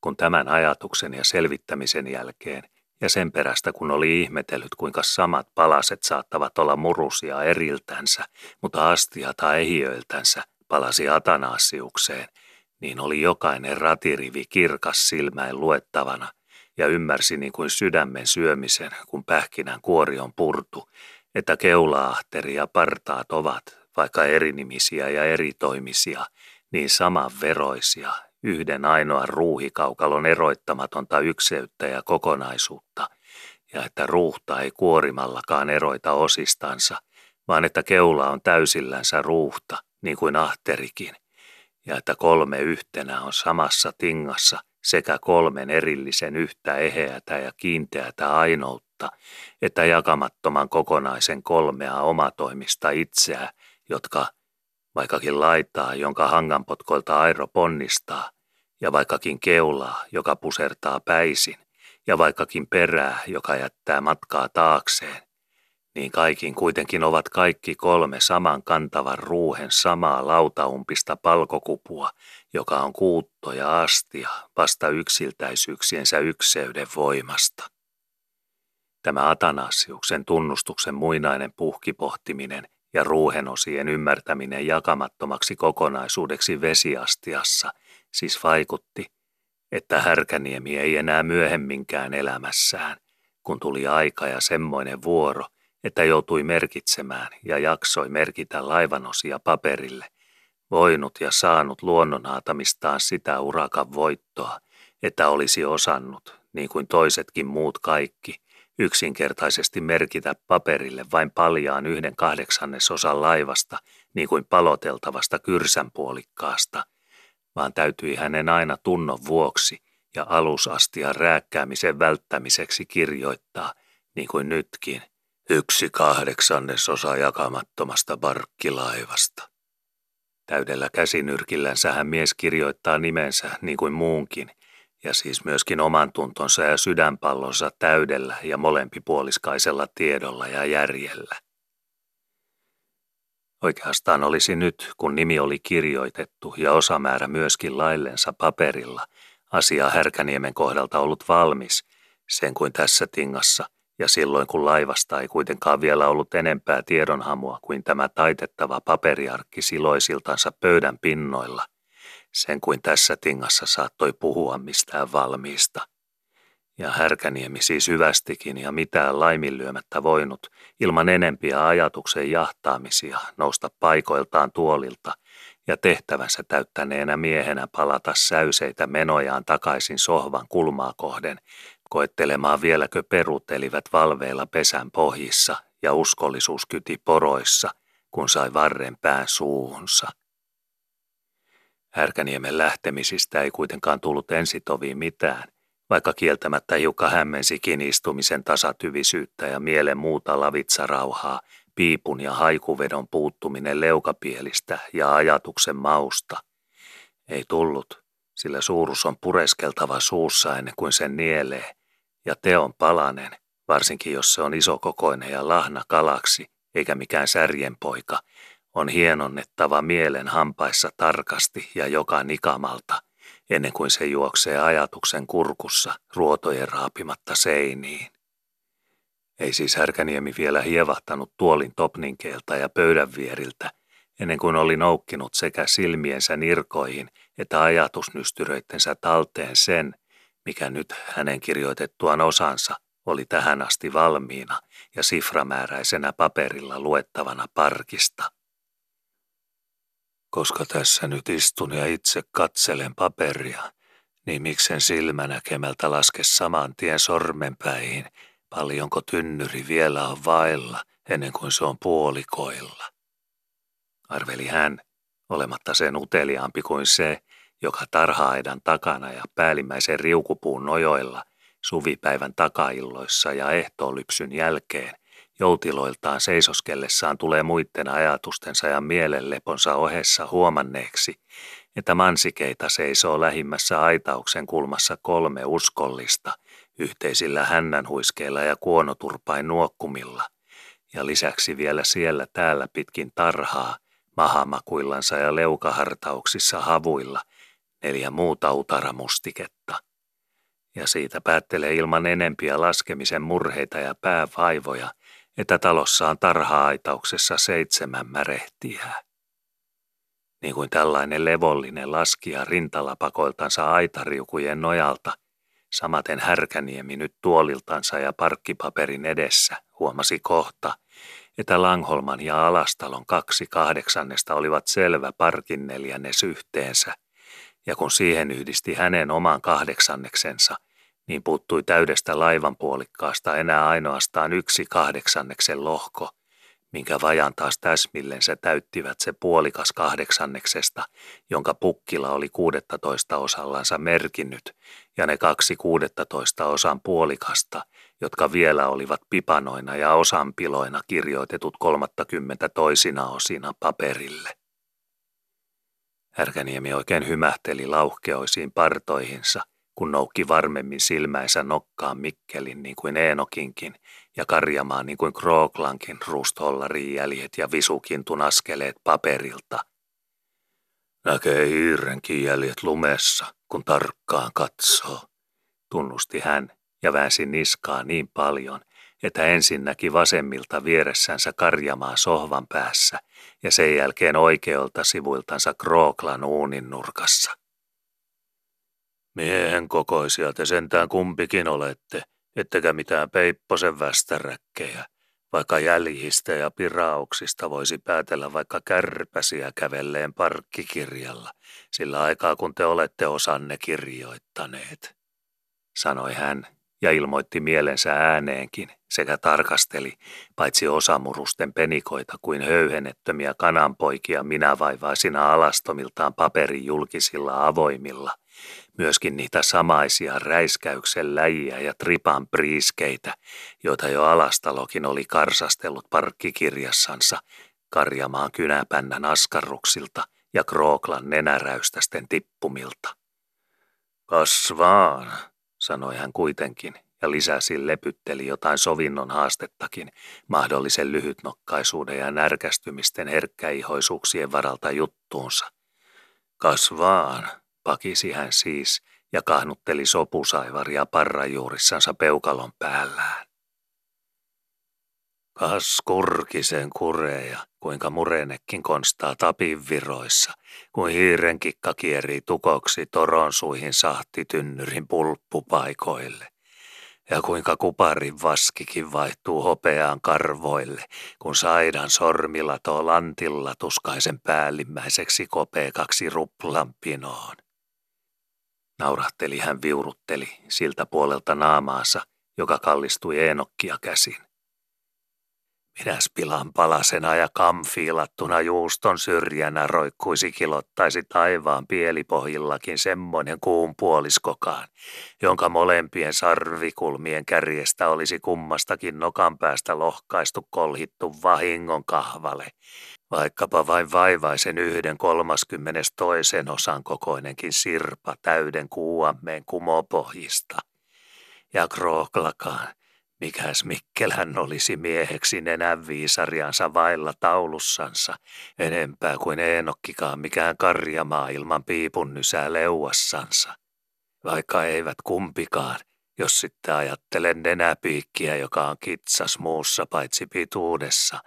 Kun tämän ajatuksen ja selvittämisen jälkeen ja sen perästä kun oli ihmetellyt, kuinka samat palaset saattavat olla murusia eriltänsä, mutta astiata ehiöiltänsä, palasi Atanasiukseen, niin oli jokainen ratirivi kirkas silmäin luettavana ja ymmärsi niin kuin sydämen syömisen, kun pähkinän kuori on purtu, että keulaahteri ja partaat ovat, vaikka erinimisiä ja eritoimisia, niin samanveroisia, yhden ainoan ruuhikaukalon eroittamatonta ykseyttä ja kokonaisuutta, ja että ruuhta ei kuorimallakaan eroita osistansa, vaan että keula on täysillänsä ruuhta – niin kuin ahterikin, ja että kolme yhtenä on samassa tingassa sekä kolmen erillisen yhtä eheätä ja kiinteätä ainoutta, että jakamattoman kokonaisen kolmea omatoimista itseä, jotka vaikkakin laitaa, jonka hanganpotkolta airo ponnistaa, ja vaikkakin keulaa, joka pusertaa päisin, ja vaikkakin perää, joka jättää matkaa taakseen, niin kaikin kuitenkin ovat kaikki kolme saman kantavan ruuhen samaa lautaumpista palkokupua, joka on kuutto ja astia vasta yksiltäisyyksiensä ykseyden voimasta. Tämä Atanasiuksen tunnustuksen muinainen puhkipohtiminen ja ruuhenosien ymmärtäminen jakamattomaksi kokonaisuudeksi vesiastiassa siis vaikutti, että Härkäniemi ei enää myöhemminkään elämässään, kun tuli aika ja semmoinen vuoro – että joutui merkitsemään ja jaksoi merkitä laivanosia paperille, voinut ja saanut luonnonaatamistaan sitä urakan voittoa, että olisi osannut, niin kuin toisetkin muut kaikki, yksinkertaisesti merkitä paperille vain paljaan yhden kahdeksannesosan laivasta, niin kuin paloteltavasta kyrsänpuolikkaasta, vaan täytyi hänen aina tunnon vuoksi ja alusastian rääkkäämisen välttämiseksi kirjoittaa, niin kuin nytkin, Yksi kahdeksannesosa jakamattomasta barkkilaivasta. Täydellä käsinyrkillänsä hän mies kirjoittaa nimensä niin kuin muunkin, ja siis myöskin oman tuntonsa ja sydänpallonsa täydellä ja molempipuoliskaisella tiedolla ja järjellä. Oikeastaan olisi nyt, kun nimi oli kirjoitettu ja osamäärä myöskin laillensa paperilla, asia Härkäniemen kohdalta ollut valmis, sen kuin tässä tingassa, ja silloin kun laivasta ei kuitenkaan vielä ollut enempää tiedonhamua kuin tämä taitettava paperiarkki siloisiltansa pöydän pinnoilla, sen kuin tässä tingassa saattoi puhua mistään valmiista. Ja Härkäniemi siis hyvästikin ja mitään laiminlyömättä voinut, ilman enempiä ajatuksen jahtaamisia, nousta paikoiltaan tuolilta ja tehtävänsä täyttäneenä miehenä palata säyseitä menojaan takaisin sohvan kulmaa kohden, koettelemaan vieläkö peruttelivät valveilla pesän pohjissa ja uskollisuus kyti poroissa, kun sai varren pään suuhunsa. Härkäniemen lähtemisistä ei kuitenkaan tullut ensitoviin mitään, vaikka kieltämättä Jukka hämmensikin istumisen tasatyvisyyttä ja mielen muuta lavitsarauhaa, piipun ja haikuvedon puuttuminen leukapielistä ja ajatuksen mausta. Ei tullut, sillä suurus on pureskeltava suussa ennen kuin sen nielee, ja teon palanen, varsinkin jos se on isokokoinen ja lahna kalaksi, eikä mikään särjenpoika, on hienonnettava mielen hampaissa tarkasti ja joka nikamalta, ennen kuin se juoksee ajatuksen kurkussa ruotojen raapimatta seiniin. Ei siis Härkäniemi vielä hievahtanut tuolin topninkeelta ja pöydän vieriltä, ennen kuin oli noukkinut sekä silmiensä nirkoihin että ajatusnystyröittensä talteen sen, mikä nyt hänen kirjoitettuaan osansa oli tähän asti valmiina ja siframääräisenä paperilla luettavana parkista. Koska tässä nyt istun ja itse katselen paperia, niin miksen silmänäkemältä laske saman tien sormenpäihin, paljonko tynnyri vielä on vailla ennen kuin se on puolikoilla. Arveli hän, olematta sen uteliaampi kuin se, joka tarhaaidan takana ja päällimmäisen riukupuun nojoilla suvipäivän takailloissa ja ehtoolypsyn jälkeen joutiloiltaan seisoskellessaan tulee muiden ajatustensa ja mielenleponsa ohessa huomanneeksi, että mansikeita seisoo lähimmässä aitauksen kulmassa kolme uskollista yhteisillä hännänhuiskeilla ja kuonoturpain nuokkumilla, ja lisäksi vielä siellä täällä pitkin tarhaa, mahamakuillansa ja leukahartauksissa havuilla, neljä muuta utaramustiketta. Ja siitä päättelee ilman enempiä laskemisen murheita ja päävaivoja, että talossa on tarha-aitauksessa seitsemän märehtiää. Niin kuin tällainen levollinen laskija rintalapakoiltansa aitariukujen nojalta, samaten härkäniemi nyt tuoliltansa ja parkkipaperin edessä huomasi kohta, että Langholman ja Alastalon kaksi kahdeksannesta olivat selvä parkin neljännes yhteensä – ja kun siihen yhdisti hänen oman kahdeksanneksensa, niin puuttui täydestä laivan puolikkaasta enää ainoastaan yksi kahdeksanneksen lohko, minkä vajan taas täsmillensä täyttivät se puolikas kahdeksanneksesta, jonka pukkila oli kuudettatoista osallansa merkinnyt, ja ne kaksi kuudettatoista osan puolikasta, jotka vielä olivat pipanoina ja osanpiloina kirjoitetut kolmattakymmentä toisina osina paperille. Härkäniemi oikein hymähteli lauhkeoisiin partoihinsa, kun noukki varmemmin silmäensä nokkaan Mikkelin niin kuin Eenokinkin ja karjamaan niin kuin Krooklankin ruustollarin jäljet ja visukintun askeleet paperilta. Näkee hiirenkin jäljet lumessa, kun tarkkaan katsoo, tunnusti hän ja väänsi niskaa niin paljon, että ensin näki vasemmilta vieressänsä karjamaa sohvan päässä ja sen jälkeen oikealta sivuiltansa Krooklan uunin nurkassa. Miehen kokoisia te sentään kumpikin olette, ettekä mitään peipposen västäräkkejä, vaikka jäljistä ja pirauksista voisi päätellä vaikka kärpäsiä kävelleen parkkikirjalla, sillä aikaa kun te olette osanne kirjoittaneet, sanoi hän ja ilmoitti mielensä ääneenkin sekä tarkasteli paitsi osamurusten penikoita kuin höyhenettömiä kananpoikia minävaivaisina alastomiltaan paperin julkisilla avoimilla, myöskin niitä samaisia räiskäyksen läjiä ja tripan priiskeitä, joita jo alastalokin oli karsastellut parkkikirjassansa karjamaan kynäpännän askarruksilta ja Krooklan nenäräystästen tippumilta. Kasvaan, sanoi hän kuitenkin ja lisäsi lepytteli jotain sovinnon haastettakin mahdollisen lyhytnokkaisuuden ja närkästymisten herkkäihoisuuksien varalta juttuunsa. Kasvaan, pakisi hän siis ja kahnutteli sopusaivaria parrajuurissansa peukalon päällään. Kas kurkisen kureja, kuinka murenekin konstaa tapin viroissa, kuin hiirenkikka kierii tukoksi toron suihin sahtitynnyrin pulppupaikoille. Ja kuinka kuparin vaskikin vaihtuu hopeaan karvoille, kun saidan sormilla tuo lantilla tuskaisen päällimmäiseksi kopeekaksi ruplampinoon. Naurahteli hän viurutteli siltä puolelta naamaansa, joka kallistui Eenokkia käsin. Minäs pilan palasena ja kamfiilattuna juuston syrjänä roikkuisi kilottaisi taivaan pielipohjillakin semmoinen kuun puoliskokaan, jonka molempien sarvikulmien kärjestä olisi kummastakin nokan päästä lohkaistu kolhittu vahingon kahvale, vaikkapa vain vaivaisen yhden kolmaskymmenes toisen osan kokoinenkin sirpa täyden kuuammeen kumopohjista. Ja krooklakaan, Mikäs Mikkelhän olisi mieheksi nenän viisariansa vailla taulussansa, enempää kuin Eenokkikaan mikään karjamaa ilman piipun nysää leuassansa. Vaikka eivät kumpikaan, jos sitten ajattelen nenäpiikkiä, joka on kitsas muussa paitsi pituudessa,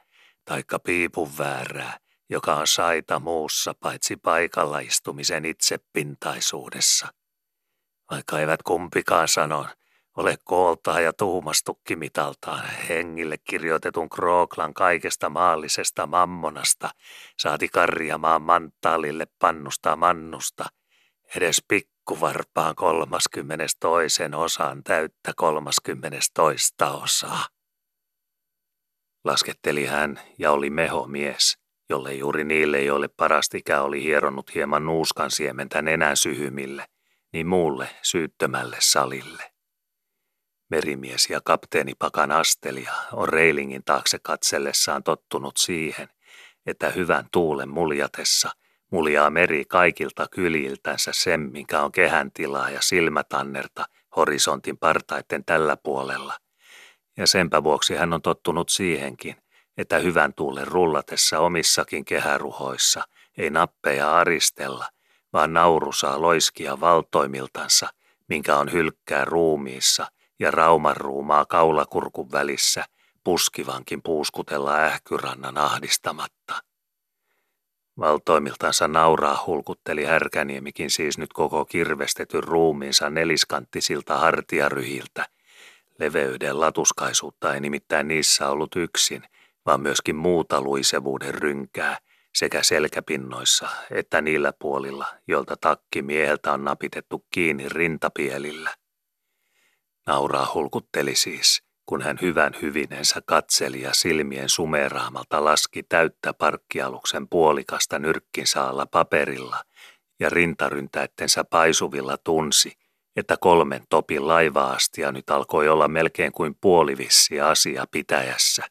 taikka piipun väärää, joka on saita muussa paitsi paikalla istumisen itsepintaisuudessa. Vaikka eivät kumpikaan sano, ole kooltaa ja tuumastukki mitaltaan hengille kirjoitetun Krooklan kaikesta maallisesta mammonasta, saati karjamaan manttaalille pannusta mannusta, edes pikkuvarpaan kolmaskymmenes toisen osaan täyttä kolmaskymmenes toista osaa. Lasketteli hän ja oli mehomies, jolle juuri niille, joille parastikä oli hieronnut hieman nuuskan siementä nenän syhymille, niin muulle syyttömälle salille. Merimies ja kapteeni Pakan Astelja on reilingin taakse katsellessaan tottunut siihen, että hyvän tuulen muljatessa muljaa meri kaikilta kyliltänsä sen, minkä on kehän tilaa ja silmätannerta horisontin partaiden tällä puolella. Ja senpä vuoksi hän on tottunut siihenkin, että hyvän tuulen rullatessa omissakin kehäruhoissa ei nappeja aristella, vaan nauru saa loiskia valtoimiltansa, minkä on hylkkää ruumiissa – ja raumanruumaa kaulakurkun välissä puskivankin puuskutella ähkyrannan ahdistamatta. Valtoimiltansa nauraa hulkutteli härkäniemikin siis nyt koko kirvestetyn ruumiinsa neliskanttisilta hartiaryhiltä. Leveyden latuskaisuutta ei nimittäin niissä ollut yksin, vaan myöskin muuta luisevuuden rynkää sekä selkäpinnoissa että niillä puolilla, joilta takki mieheltä on napitettu kiinni rintapielillä. Nauraa hulkutteli siis, kun hän hyvän hyvinensä katseli ja silmien sumeraamalta laski täyttä parkkialuksen puolikasta nyrkkinsaalla paperilla ja rintaryntäittensä paisuvilla tunsi, että kolmen topin laivaastia nyt alkoi olla melkein kuin puolivissi asia pitäjässä.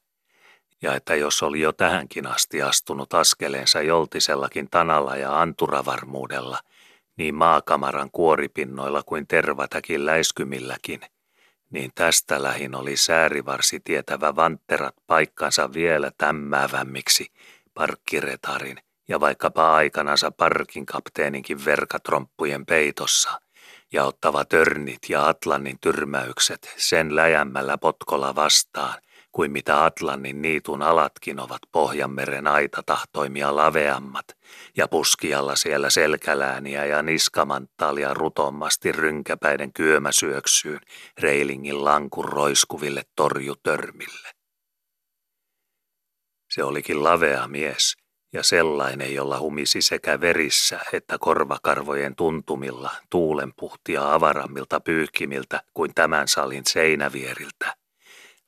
Ja että jos oli jo tähänkin asti astunut askeleensa joltisellakin tanalla ja anturavarmuudella, niin maakamaran kuoripinnoilla kuin tervatäkin läiskymilläkin – niin tästä lähin oli säärivarsi tietävä vantterat paikkansa vielä tämmävämmiksi parkkiretarin ja vaikkapa aikanansa parkin kapteeninkin verkatromppujen peitossa ja ottava törnit ja Atlannin tyrmäykset sen läjämmällä potkolla vastaan kuin mitä Atlannin niitun alatkin ovat Pohjanmeren aitatahtoimia laveammat – ja puskialla siellä selkälääniä ja niskamanttaalia rutommasti rynkäpäiden kyömäsyöksyyn reilingin lankun roiskuville torjutörmille. Se olikin lavea mies ja sellainen, jolla humisi sekä verissä että korvakarvojen tuntumilla tuulenpuhtia avarammilta pyyhkimiltä kuin tämän salin seinävieriltä.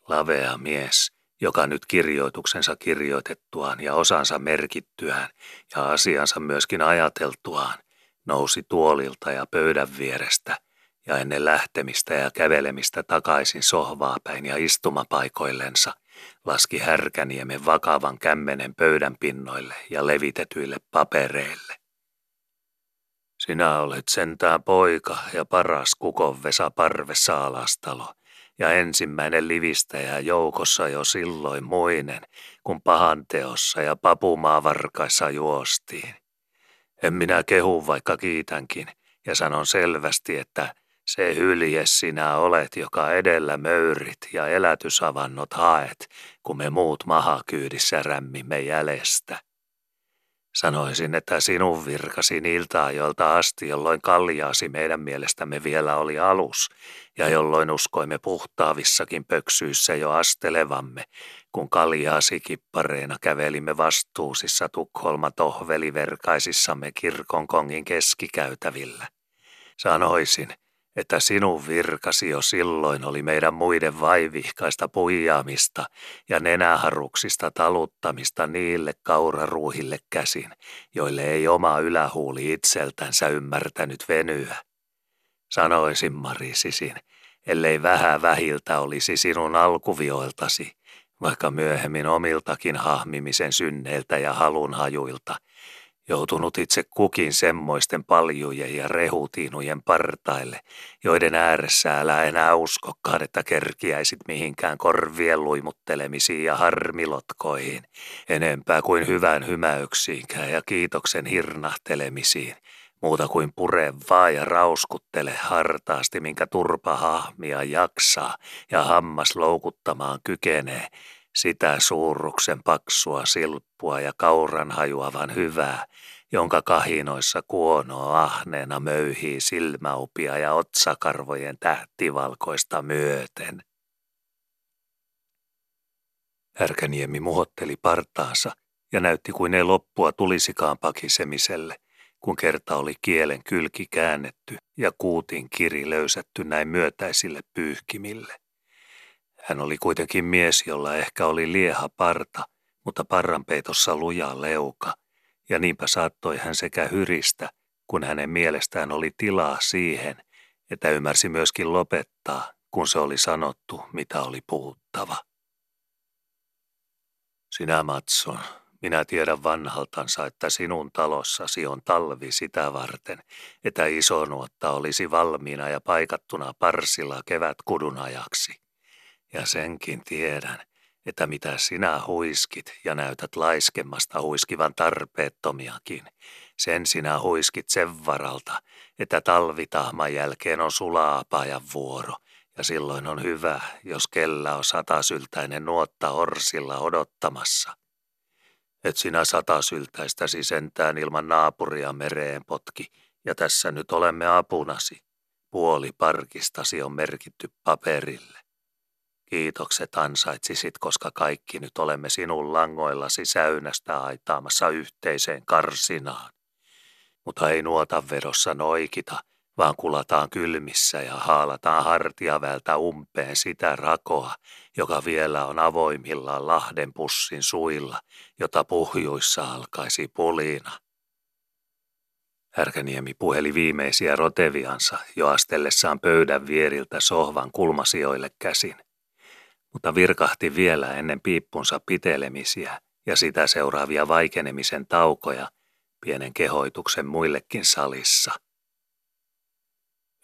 Lavea mies, joka nyt kirjoituksensa kirjoitettuaan ja osansa merkittyään ja asiansa myöskin ajateltuaan nousi tuolilta ja pöydän vierestä ja ennen lähtemistä ja kävelemistä takaisin sohvaa päin ja istumapaikoillensa laski härkäniemen vakavan kämmenen pöydän pinnoille ja levitetyille papereille. Sinä olet sentään poika ja paras kukon Vesa Parvessa alastalo, ja ensimmäinen livistäjä joukossa jo silloin muinen, kun pahanteossa ja papumaavarkaissa juostiin. En minä kehu vaikka kiitänkin, ja sanon selvästi, että se hylje sinä olet, joka edellä möyrit ja elätysavannot haet, kun me muut mahakyydissä rämmimme jäljestä. Sanoisin, että sinun virkasi niiltä ajoilta asti, jolloin kaljaasi meidän mielestämme vielä oli alus, ja jolloin uskoimme puhtaavissakin pöksyissä jo astelevamme, kun kaljaasi kippareina kävelimme vastuusissa Tukholma tohveliverkaisissamme kirkonkongin keskikäytävillä. Sanoisin, että sinun virkasi jo silloin oli meidän muiden vaivihkaista puijaamista ja nenäharuksista taluttamista niille kauraruuhille käsin, joille ei oma ylähuuli itseltänsä ymmärtänyt venyä. Sanoisin Marisisin, ellei vähän vähiltä olisi sinun alkuvioiltasi, vaikka myöhemmin omiltakin hahmimisen synneiltä ja halunhajuilta – joutunut itse kukin semmoisten paljujen ja rehutiinujen partaille, joiden ääressä älä enää uskokaan, että kerkiäisit mihinkään korvien luimuttelemisiin ja harmilotkoihin, enempää kuin hyvän hymäyksiinkään ja kiitoksen hirnahtelemisiin, muuta kuin pure vaan ja rauskuttele hartaasti, minkä turpa hahmia jaksaa ja hammas loukuttamaan kykenee, sitä suurruksen paksua silppua ja kauran hajuavan hyvää, jonka kahinoissa kuono ahneena möyhii silmäupia ja otsakarvojen tähtivalkoista myöten. Härkäniemi muhotteli partaansa ja näytti kuin ei loppua tulisikaan pakisemiselle, kun kerta oli kielen kylki käännetty ja kuutin kiri löysätty näin myötäisille pyyhkimille. Hän oli kuitenkin mies, jolla ehkä oli lieha parta, mutta parranpeitossa luja leuka, ja niinpä saattoi hän sekä hyristä, kun hänen mielestään oli tilaa siihen, että ymmärsi myöskin lopettaa, kun se oli sanottu, mitä oli puhuttava. Sinä, Matson, minä tiedän vanhaltansa, että sinun talossasi on talvi sitä varten, että isonuotta olisi valmiina ja paikattuna parsilla kevätkudun ajaksi. Ja senkin tiedän, että mitä sinä huiskit ja näytät laiskemmasta huiskivan tarpeettomiakin, sen sinä huiskit sen varalta, että talvitahman jälkeen on sulaapajan vuoro, ja silloin on hyvä, jos kellä on satasyltäinen nuotta orsilla odottamassa. Et sinä satasyltäistäsi sentään ilman naapuria mereen potki, ja tässä nyt olemme apunasi. Puoli parkistasi on merkitty paperille. Kiitokset ansaitsisit, koska kaikki nyt olemme sinun langoillasi säynästä aitaamassa yhteiseen karsinaan. Mutta ei nuota vedossa noikita, vaan kulataan kylmissä ja haalataan hartiavältä umpeen sitä rakoa, joka vielä on avoimillaan Lahden pussin suilla, jota puhjuissa alkaisi pulina. Härkäniemi puheli viimeisiä roteviansa jo astellessaan pöydän vieriltä sohvan kulmasijoille käsin mutta virkahti vielä ennen piippunsa pitelemisiä ja sitä seuraavia vaikenemisen taukoja pienen kehoituksen muillekin salissa.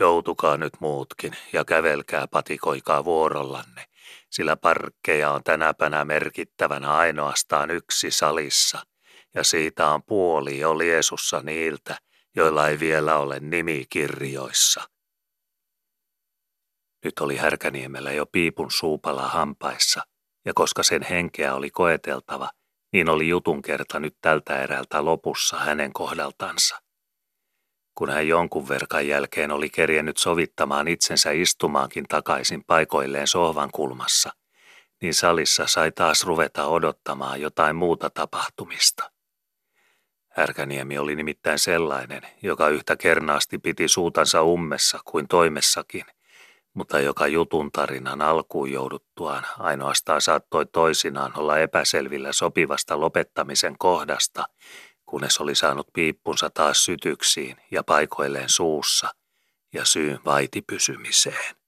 Joutukaa nyt muutkin ja kävelkää patikoikaa vuorollanne, sillä parkkeja on tänäpänä merkittävänä ainoastaan yksi salissa, ja siitä on puoli jo liesussa niiltä, joilla ei vielä ole nimikirjoissa. Nyt oli Härkäniemellä jo piipun suupala hampaissa, ja koska sen henkeä oli koeteltava, niin oli jutun kerta nyt tältä erältä lopussa hänen kohdaltansa. Kun hän jonkun verkan jälkeen oli kerjennyt sovittamaan itsensä istumaankin takaisin paikoilleen sohvan kulmassa, niin salissa sai taas ruveta odottamaan jotain muuta tapahtumista. Härkäniemi oli nimittäin sellainen, joka yhtä kernaasti piti suutansa ummessa kuin toimessakin – mutta joka jutun tarinan alkuun jouduttuaan ainoastaan saattoi toisinaan olla epäselvillä sopivasta lopettamisen kohdasta, kunnes oli saanut piippunsa taas sytyksiin ja paikoilleen suussa ja syyn vaiti pysymiseen.